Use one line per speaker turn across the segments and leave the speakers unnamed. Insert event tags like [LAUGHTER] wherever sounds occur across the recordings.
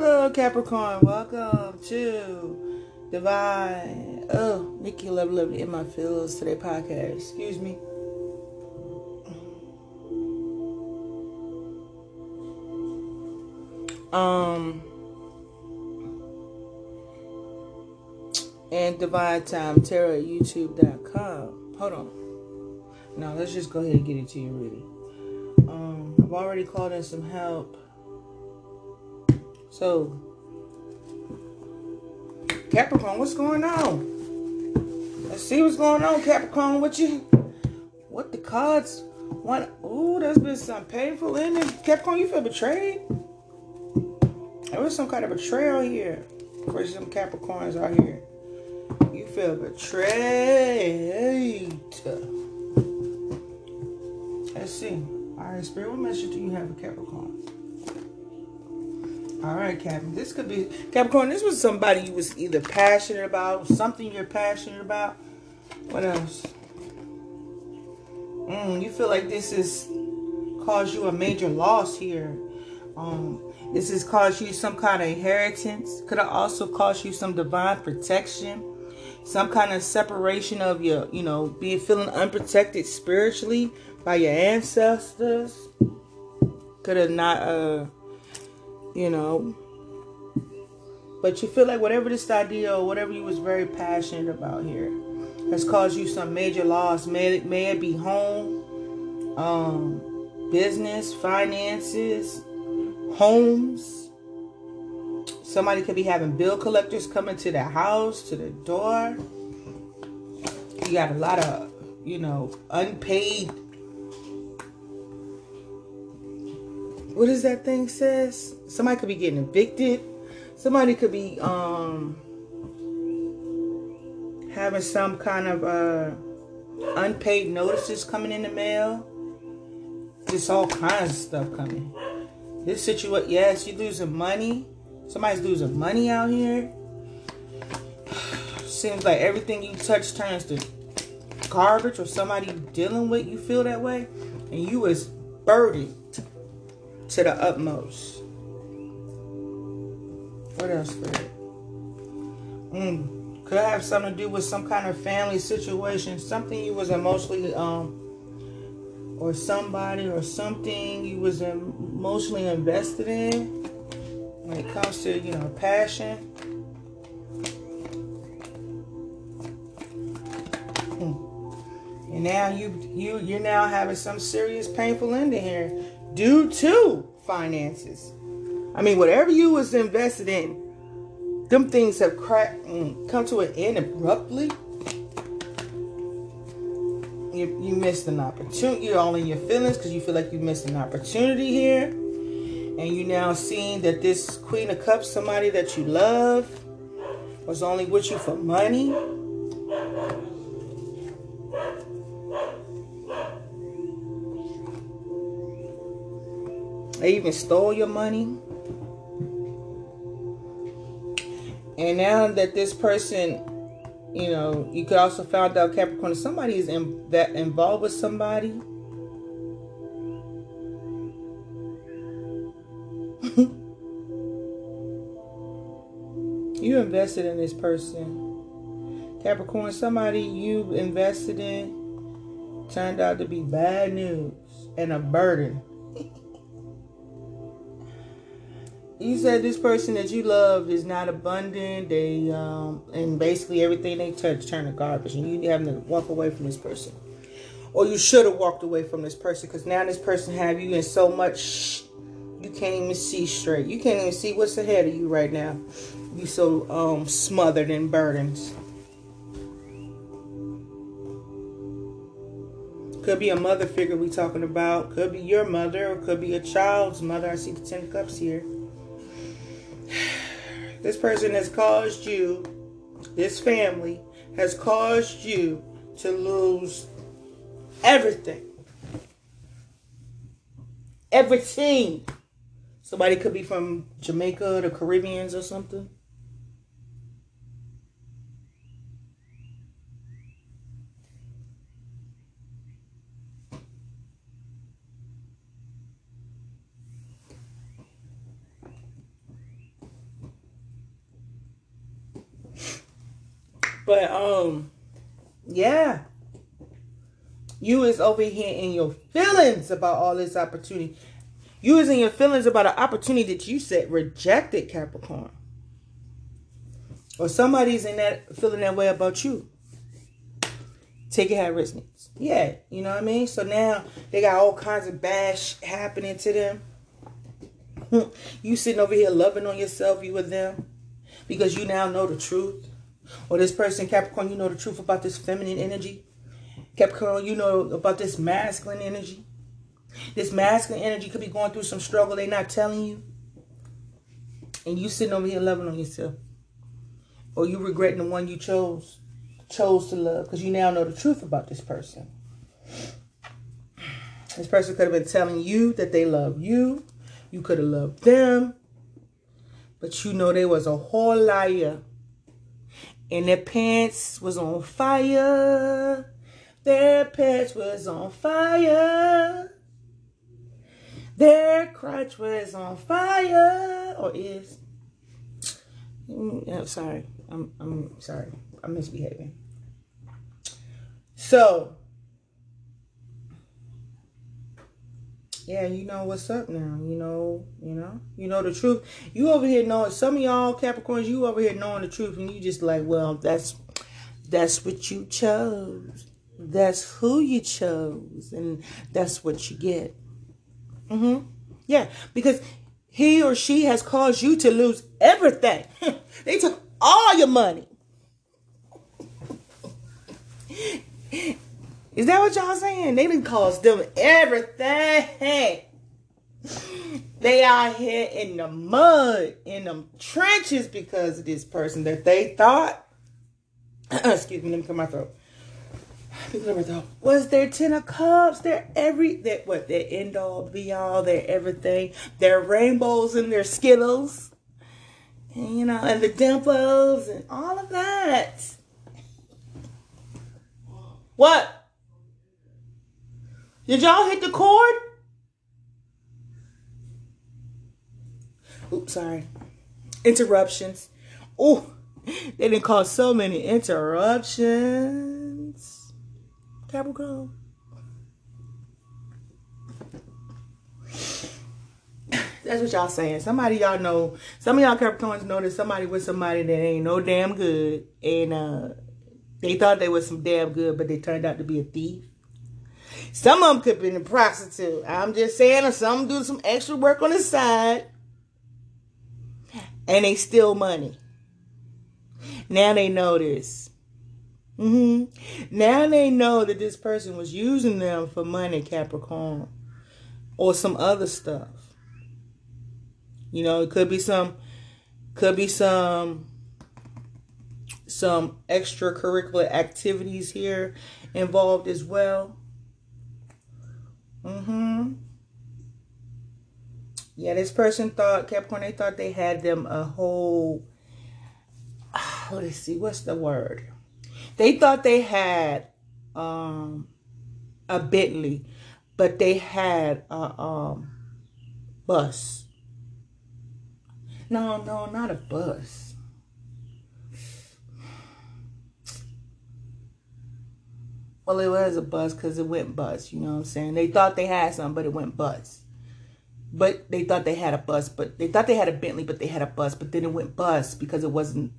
Hello, Capricorn. Welcome to Divine. Oh, Nikki Love Lovely in my feels today podcast. Excuse me. Um. And Divine Time Tarot YouTube.com. Hold on. Now let's just go ahead and get into you really. Um, I've already called in some help. So, Capricorn, what's going on? Let's see what's going on, Capricorn. What you, what the cards want? Ooh, there's been some painful in it. Capricorn, you feel betrayed? There was some kind of betrayal here for some Capricorns out here. You feel betrayed. Let's see. All right, Spirit, what message do you have for Capricorn? All right, Captain. This could be Capricorn. This was somebody you was either passionate about, something you're passionate about. What else? Mm, you feel like this has caused you a major loss here. Um, this has caused you some kind of inheritance. Could have also caused you some divine protection, some kind of separation of your, you know, being feeling unprotected spiritually by your ancestors. Could have not, uh, you know. But you feel like whatever this idea or whatever you was very passionate about here has caused you some major loss. May it, may it be home, um, business, finances, homes. Somebody could be having bill collectors coming to the house, to the door. You got a lot of, you know, unpaid. What is that thing says? Somebody could be getting evicted. Somebody could be um having some kind of uh unpaid notices coming in the mail. Just all kinds of stuff coming. This situation, yes, you're losing money. Somebody's losing money out here. [SIGHS] Seems like everything you touch turns to garbage or somebody dealing with you feel that way. And you is burdened to the utmost. What else, Fred? Mm, could have something to do with some kind of family situation, something you was emotionally um or somebody or something you was emotionally invested in when it comes to you know passion hmm. and now you you you're now having some serious painful ending here due to finances i mean whatever you was invested in them things have cracked mm, come to an end abruptly you, you missed an opportunity. You're all in your feelings because you feel like you missed an opportunity here. And you now seeing that this Queen of Cups, somebody that you love, was only with you for money. They even stole your money. And now that this person you know, you could also find out Capricorn, somebody is in, that involved with somebody. [LAUGHS] you invested in this person. Capricorn, somebody you invested in turned out to be bad news and a burden. You said this person that you love is not abundant. They um, and basically everything they touch turn to garbage, and you having to walk away from this person, or you should have walked away from this person because now this person have you in so much you can't even see straight. You can't even see what's ahead of you right now. You so um, smothered in burdens. Could be a mother figure we talking about. Could be your mother, or could be a child's mother. I see the ten cups here. This person has caused you, this family has caused you to lose everything. Everything. Somebody could be from Jamaica, the Caribbeans, or something. But um, yeah. You is over here in your feelings about all this opportunity. You is in your feelings about an opportunity that you said rejected, Capricorn. Or somebody's in that feeling that way about you. Take it how resonates. Yeah, you know what I mean? So now they got all kinds of bash happening to them. [LAUGHS] you sitting over here loving on yourself, you with them, because you now know the truth. Or this person, Capricorn, you know the truth about this feminine energy. Capricorn, you know about this masculine energy. This masculine energy could be going through some struggle they're not telling you. And you sitting over here loving on yourself. Or you regretting the one you chose chose to love because you now know the truth about this person. This person could have been telling you that they love you. You could have loved them. But you know they was a whole liar. And their pants was on fire. Their pants was on fire. Their crotch was on fire. Or is. I'm sorry. I'm, I'm sorry. I'm misbehaving. So, yeah, you know what's up now. You know, you know, you know the truth. You over here knowing some of y'all Capricorns, you over here knowing the truth, and you just like, well, that's that's what you chose. That's who you chose, and that's what you get. Mm-hmm. Yeah, because he or she has caused you to lose everything. [LAUGHS] they took all your money. Is that what y'all saying? They didn't cost them everything. They out here in the mud, in them trenches because of this person that they thought, [CLEARS THROAT] excuse me, let me clear my throat. throat. Was their ten of cups, their every that what their end all be all, their everything, their rainbows and their skittles, and, you know, and the dimples and all of that. What? Did y'all hit the cord? Oops, sorry. Interruptions. Oh, they didn't cause so many interruptions. Capricorn. That's what y'all saying. Somebody y'all know. Some of y'all Capricorns know that somebody with somebody that ain't no damn good. And uh they thought they was some damn good, but they turned out to be a thief. Some of them could be a prostitute. I'm just saying, or some do some extra work on the side, and they steal money. Now they know this. Mm-hmm. Now they know that this person was using them for money, Capricorn, or some other stuff. You know, it could be some, could be some some extracurricular activities here involved as well. Mm-hmm. Yeah, this person thought, Capricorn, they thought they had them a whole, let's see, what's the word? They thought they had um, a Bentley, but they had a um, bus. No, no, not a bus. Well, it was a bus because it went bus. You know what I'm saying? They thought they had something, but it went bus. But they thought they had a bus, but they thought they had a Bentley, but they had a bus, but then it went bus because it wasn't.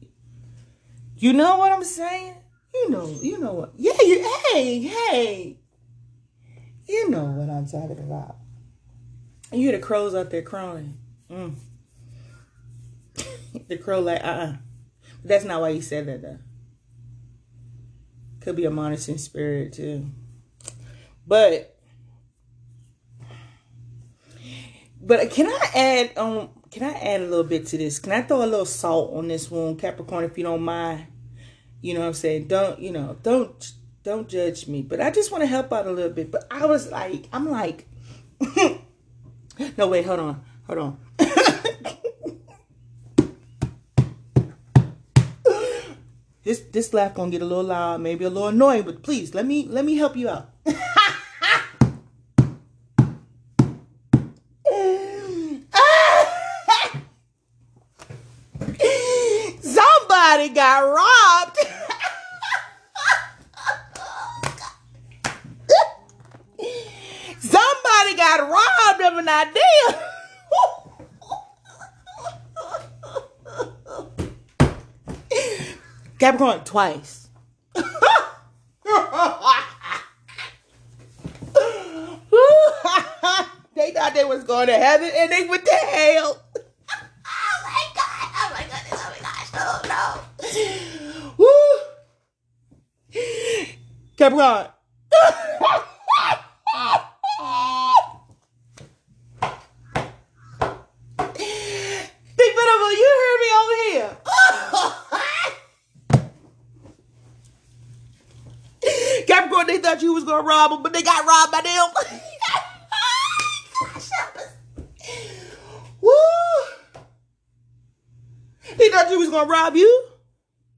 You know what I'm saying? You know, you know what? Yeah, you. Hey, hey. You know what I'm talking about. You hear the crows out there crowing. Mm. [LAUGHS] the crow like, uh-uh. That's not why he said that, though. Could be a monitoring spirit too. But but can I add um can I add a little bit to this? Can I throw a little salt on this one, Capricorn, if you don't mind? You know what I'm saying? Don't you know, don't don't judge me. But I just want to help out a little bit. But I was like, I'm like [LAUGHS] No wait, hold on. Hold on. [LAUGHS] This this laugh gonna get a little loud, maybe a little annoying, but please let me let me help you out. [LAUGHS] Somebody got robbed. Capricorn twice. [LAUGHS] they thought they was going to heaven and they went to hell. oh my god! Oh my goodness! Oh my gosh! Oh no! Woo! Capricorn. Big Beautiful, you heard me over here. Capricorn, they thought you was gonna rob them, but they got robbed by them. [LAUGHS] Woo! They thought you was gonna rob you.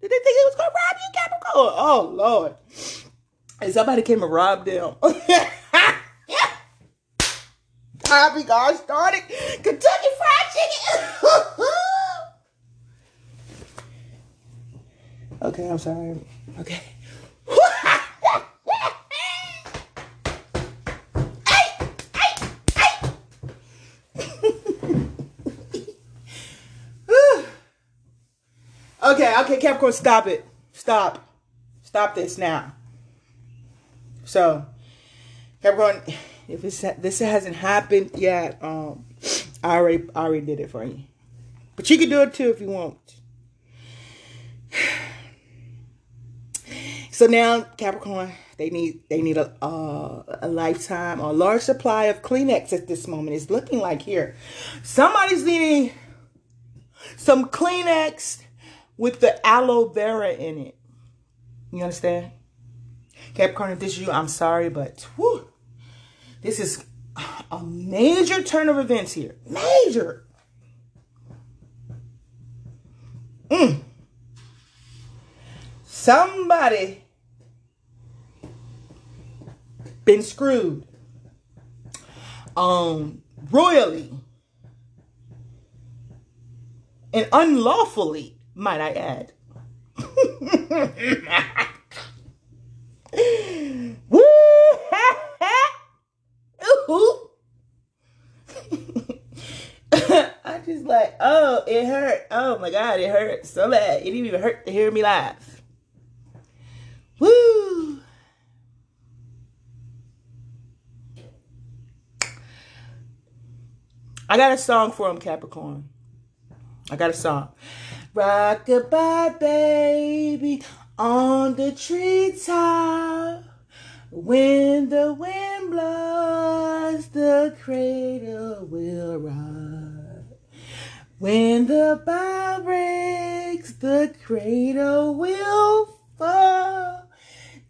Did they think it was gonna rob you, Capricorn? Oh Lord! And somebody came and robbed them. [LAUGHS] Happy God started Kentucky Fried Chicken. [LAUGHS] okay, I'm sorry. Okay. Okay, okay, Capricorn, stop it. Stop. Stop this now. So, Capricorn, if this hasn't happened yet, um, I already, I already did it for you. But you can do it too if you want. [SIGHS] So now Capricorn, they need they need a uh, a lifetime or a large supply of Kleenex at this moment. It's looking like here, somebody's needing some Kleenex with the aloe vera in it. You understand? Capricorn, if this is you, I'm sorry, but whew, this is a major turn of events here. Major. Mm. Somebody been screwed um royally and unlawfully might i add Woo! [LAUGHS] I just like, oh, it hurt. Oh my God, it hurt so bad. It didn't even hurt to hear me laugh. Woo! I got a song for him, Capricorn. I got a song. Rock goodbye, baby, on the treetop. When the wind blows, the cradle will rock. When the bow breaks, the cradle will fall.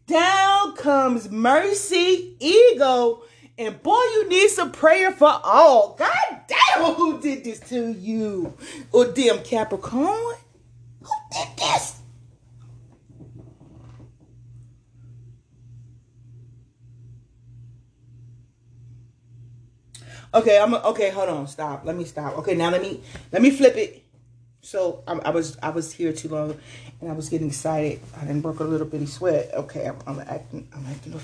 Down comes mercy, ego, and boy, you need some prayer for all. God damn, who did this to you? Oh, damn Capricorn. Who did this? Okay, I'm okay. Hold on, stop. Let me stop. Okay, now let me let me flip it. So I, I was I was here too long, and I was getting excited. I didn't broke a little bitty sweat. Okay, I'm, I'm acting I'm acting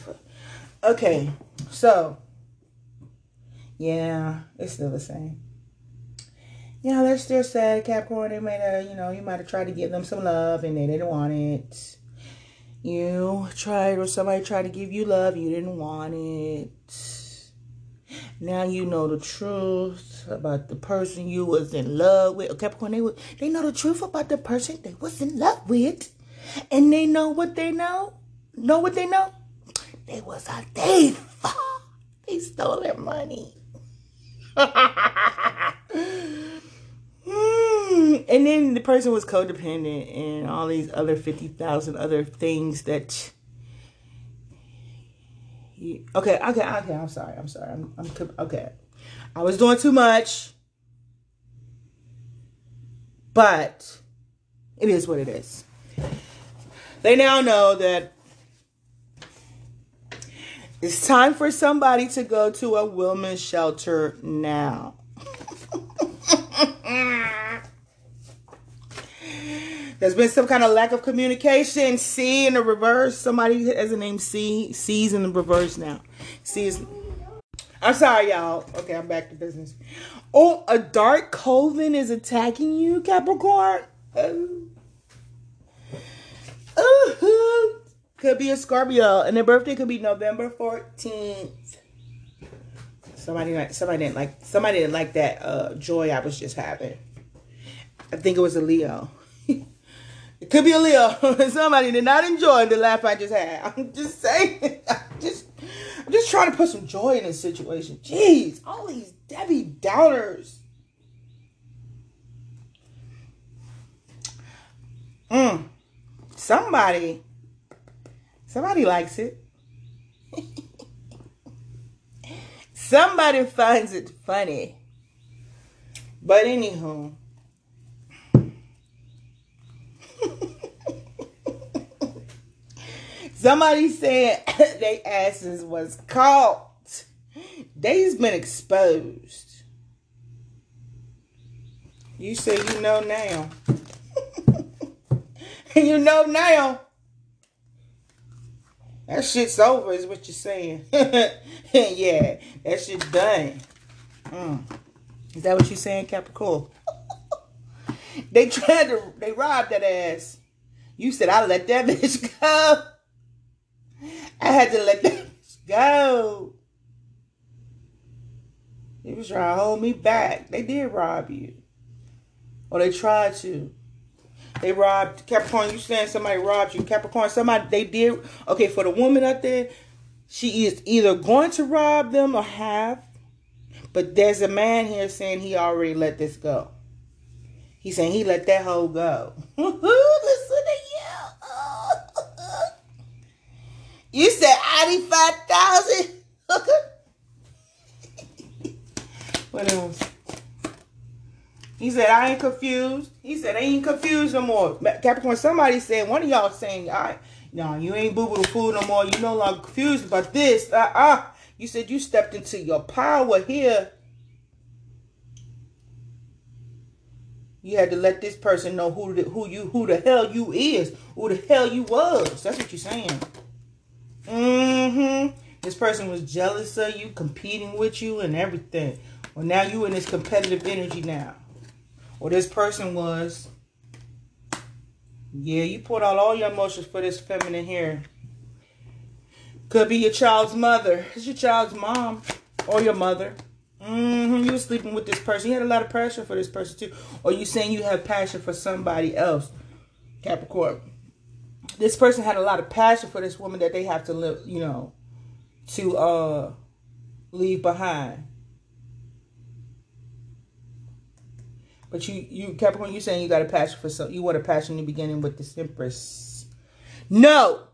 Okay, so yeah, it's still the same. Yeah, they're still sad. Capricorn, they might have, you know, you might have tried to give them some love and they didn't want it. You tried, or somebody tried to give you love, you didn't want it. Now you know the truth about the person you was in love with. Capricorn, they, they know the truth about the person they was in love with. And they know what they know. Know what they know? They was a thief. They stole their money. [LAUGHS] And then the person was codependent and all these other 50,000 other things that okay, okay, okay, I'm sorry. I'm sorry. I'm, I'm okay. I was doing too much. But it is what it is. They now know that it's time for somebody to go to a women's shelter now. [LAUGHS] There's been some kind of lack of communication. C in the reverse. Somebody has a name C. C's in the reverse now. C is. I'm sorry, y'all. Okay, I'm back to business. Oh, a dark coven is attacking you, Capricorn. Oh. Uh-huh. Could be a Scorpio, and their birthday could be November 14th. Somebody like somebody didn't like somebody didn't like that uh, joy I was just having. I think it was a Leo. [LAUGHS] it could be a Leo. [LAUGHS] somebody did not enjoy the laugh I just had. I'm just saying. [LAUGHS] I'm just I'm just trying to put some joy in this situation. Jeez, all these Debbie Downers. Mm. Somebody Somebody likes it. Somebody finds it funny. But anywho. Somebody said [COUGHS] they asses was caught. They's been exposed. You say you know now. [LAUGHS] you know now. That shit's over, is what you're saying. [LAUGHS] yeah, that shit's done. Mm. Is that what you're saying, Capricorn? [LAUGHS] they tried to, they robbed that ass. You said I let that [LAUGHS] bitch go. I had to let that bitch go. They was trying to hold me back. They did rob you. Or they tried to. They robbed Capricorn. You saying somebody robbed you? Capricorn. Somebody they did. Okay, for the woman out there, she is either going to rob them or have. But there's a man here saying he already let this go. He's saying he let that hoe go. [LAUGHS] Listen to you. [LAUGHS] you said eighty-five thousand. [LAUGHS] what else? He said, I ain't confused. He said, I ain't confused no more. Capricorn, somebody said, one of y'all saying, I, no, you ain't boo-boo the fool no more. You no longer confused about this. Uh-uh. You said you stepped into your power here. You had to let this person know who the, who you who the hell you is, who the hell you was. That's what you're saying. Mm-hmm. This person was jealous of you, competing with you, and everything. Well, now you in this competitive energy now or this person was, yeah, you poured out all your emotions for this feminine here. Could be your child's mother. It's your child's mom or your mother. Mm-hmm. You were sleeping with this person. You had a lot of passion for this person too. Or you saying you have passion for somebody else. Capricorn. This person had a lot of passion for this woman that they have to live, you know, to uh leave behind. But you, you Capricorn, you're saying you got a passion for some. You want a passion in the beginning with this Empress. No.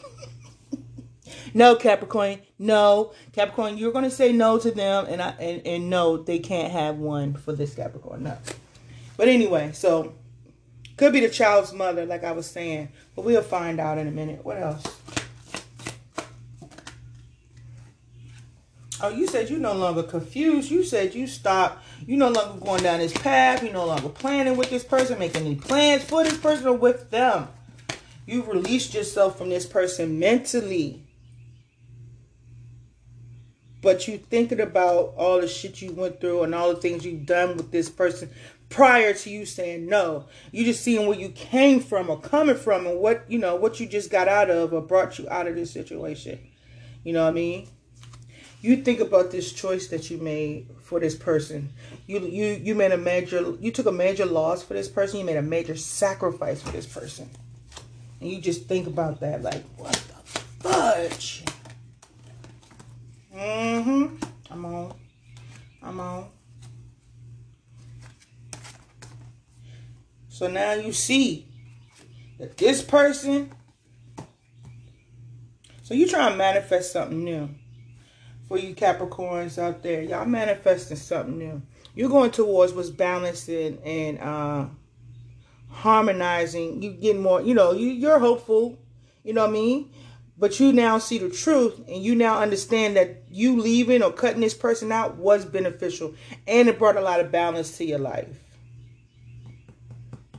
[LAUGHS] no, Capricorn. No, Capricorn. You're gonna say no to them, and I and and no, they can't have one for this Capricorn. No. But anyway, so could be the child's mother, like I was saying, but we'll find out in a minute. What else? Oh, you said you no longer confused. You said you stopped. You no longer going down this path. You're no longer planning with this person, making any plans for this person or with them. You've released yourself from this person mentally. But you thinking about all the shit you went through and all the things you've done with this person prior to you saying no. You just seeing where you came from or coming from and what, you know, what you just got out of or brought you out of this situation. You know what I mean? you think about this choice that you made for this person. You you you made a major you took a major loss for this person. You made a major sacrifice for this person. And you just think about that like what the fudge. Mm-hmm. I'm on. I'm on. So now you see that this person so you try to manifest something new for you Capricorns out there. Y'all manifesting something new. You're going towards what's balancing and, uh, harmonizing. You getting more, you know, you, you're hopeful. You know what I mean? But you now see the truth and you now understand that you leaving or cutting this person out was beneficial. And it brought a lot of balance to your life.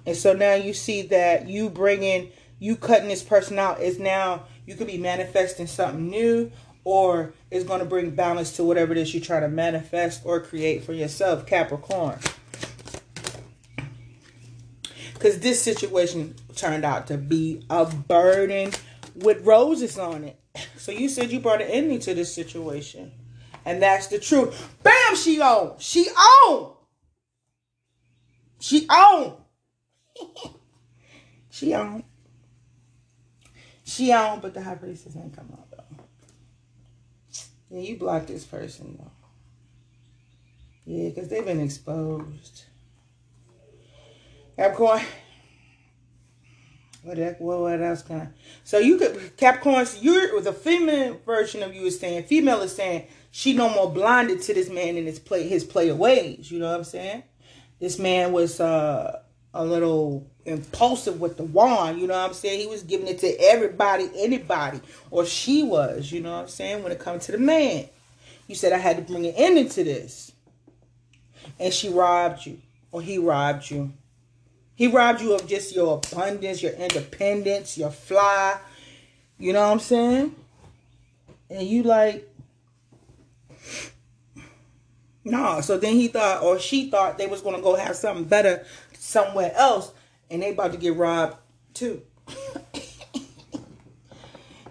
And so now you see that you bringing, you cutting this person out is now, you could be manifesting something new or it's going to bring balance to whatever it is you try to manifest or create for yourself, Capricorn. Because this situation turned out to be a burden with roses on it. [LAUGHS] So you said you brought an ending to this situation. And that's the truth. Bam, she on. She on. She on. [LAUGHS] she on. She on, but the high priestess ain't come though. Yeah, you blocked this person though. Yeah, because they've been exposed. Capricorn. What, what, what else can I? So you could Capricorns, you're the feminine version of you is saying, female is saying she no more blinded to this man in his play his player ways. You know what I'm saying? This man was uh a little impulsive with the wand, you know what I'm saying? He was giving it to everybody, anybody, or she was, you know what I'm saying, when it comes to the man. You said I had to bring an ending to this. And she robbed you, or he robbed you. He robbed you of just your abundance, your independence, your fly. You know what I'm saying? And you like, no. So then he thought, or she thought they was gonna go have something better somewhere else, and they about to get robbed too.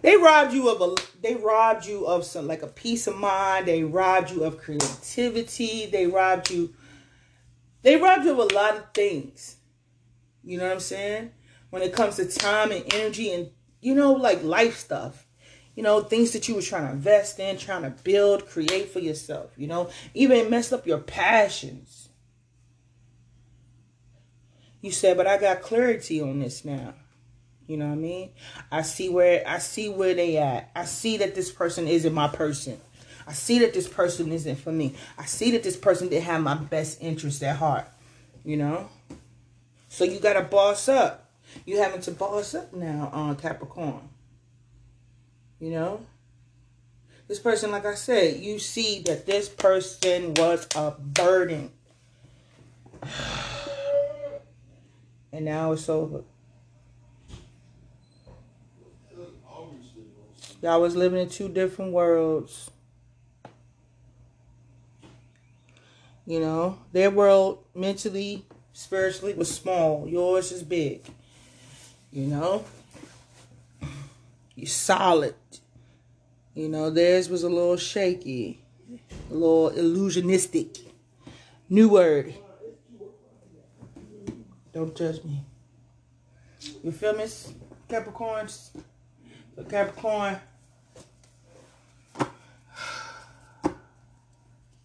they robbed you of a they robbed you of some like a peace of mind. They robbed you of creativity. They robbed you. They robbed you of a lot of things. You know what I'm saying? When it comes to time and energy and you know like life stuff you know, things that you were trying to invest in, trying to build, create for yourself, you know, even mess up your passions. You said, but I got clarity on this now. You know what I mean? I see where I see where they at. I see that this person isn't my person. I see that this person isn't for me. I see that this person didn't have my best interest at heart. You know? So you gotta boss up. You having to boss up now on Capricorn. You know? This person, like I said, you see that this person was a burden. And now it's over. Y'all was living in two different worlds. You know, their world mentally, spiritually was small. Yours is big. You know? You're solid. You know, theirs was a little shaky, a little illusionistic. New word. Don't judge me. You feel me, Capricorns? The Capricorn.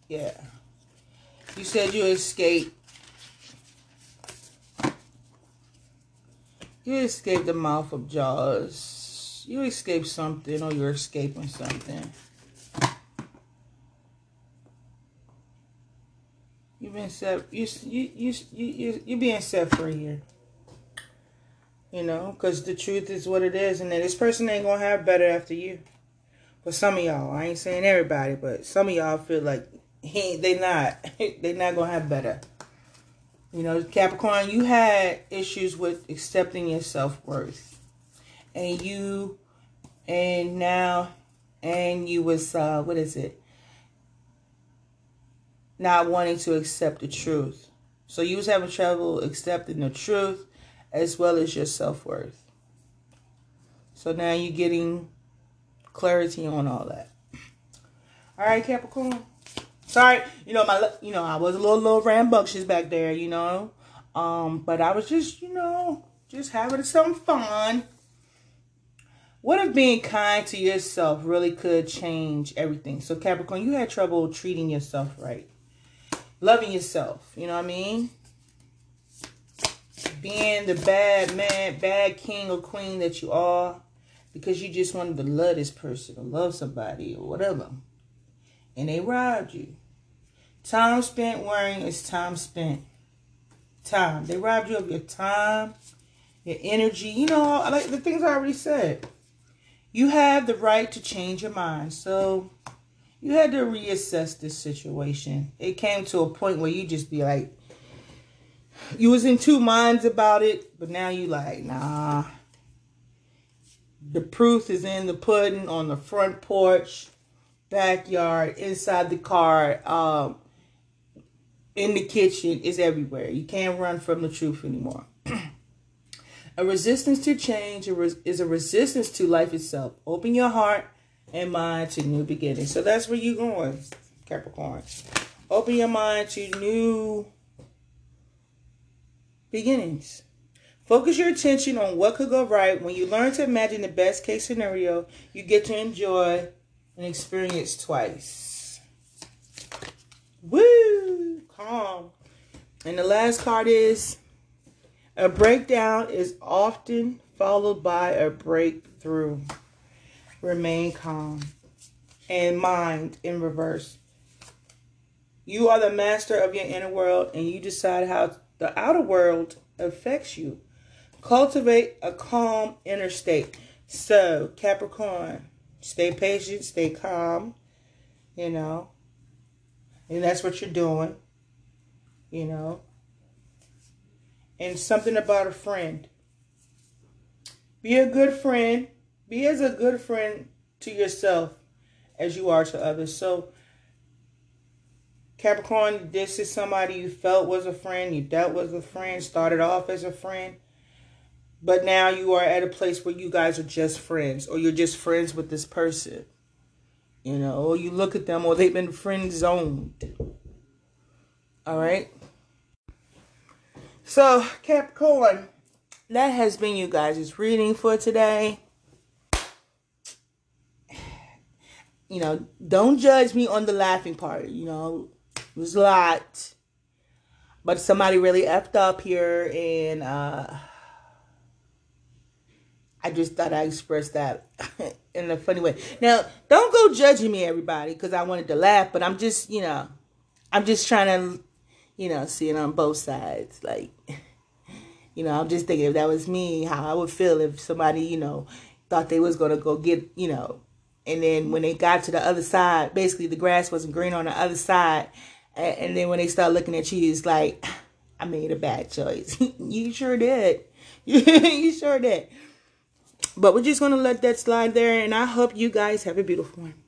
Yeah. You said you escaped. You escaped the mouth of Jaws you escaped something or you're escaping something. You've been set. You you you you you being set free here. You know, because the truth is what it is, and then this person ain't gonna have better after you. But some of y'all, I ain't saying everybody, but some of y'all feel like he they not [LAUGHS] they not gonna have better. You know, Capricorn, you had issues with accepting your self worth and you and now and you was uh what is it not wanting to accept the truth. So you was having trouble accepting the truth as well as your self-worth. So now you're getting clarity on all that. All right capricorn. Sorry you know my you know i was a little little rambunctious back there you know. Um but i was just you know just having some fun. What if being kind to yourself really could change everything? So Capricorn, you had trouble treating yourself right. Loving yourself, you know what I mean? Being the bad man, bad king or queen that you are because you just wanted to love this person or love somebody or whatever. And they robbed you. Time spent worrying is time spent. Time. They robbed you of your time, your energy. You know, like the things I already said you have the right to change your mind. So you had to reassess this situation. It came to a point where you just be like, you was in two minds about it, but now you like, nah. The proof is in the pudding on the front porch. backyard, inside the car, um, in the kitchen, is everywhere. You can't run from the truth anymore. [CLEARS THROAT] a resistance to change is a resistance to life itself. Open your heart and mind to new beginnings. So that's where you're going, Capricorn. Open your mind to new beginnings. Focus your attention on what could go right. When you learn to imagine the best case scenario, you get to enjoy and experience twice. Woo! Calm. And the last card is a breakdown is often followed by a breakthrough. Remain calm and mind in reverse. You are the master of your inner world and you decide how the outer world affects you. Cultivate a calm inner state. So, Capricorn, stay patient, stay calm, you know. And that's what you're doing, you know. And something about a friend. Be a good friend. Be as a good friend to yourself as you are to others. So, Capricorn, this is somebody you felt was a friend, you dealt with a friend, started off as a friend but now you are at a place where you guys are just friends, or you're just friends with this person. You know, or you look at them, or they've been friend zoned. All right. So, Capricorn, that has been you guys' reading for today. You know, don't judge me on the laughing part. You know, it was a lot. But somebody really effed up here and uh I just thought I expressed that [LAUGHS] in a funny way. Now, don't go judging me, everybody, because I wanted to laugh, but I'm just, you know, I'm just trying to, you know, see it on both sides. Like, [LAUGHS] you know, I'm just thinking if that was me, how I would feel if somebody, you know, thought they was to go get, you know, and then when they got to the other side, basically the grass wasn't green on the other side. And then when they start looking at you, it's like, [SIGHS] I made a bad choice. [LAUGHS] you sure did. [LAUGHS] you sure did. But we're just going to let that slide there. And I hope you guys have a beautiful one.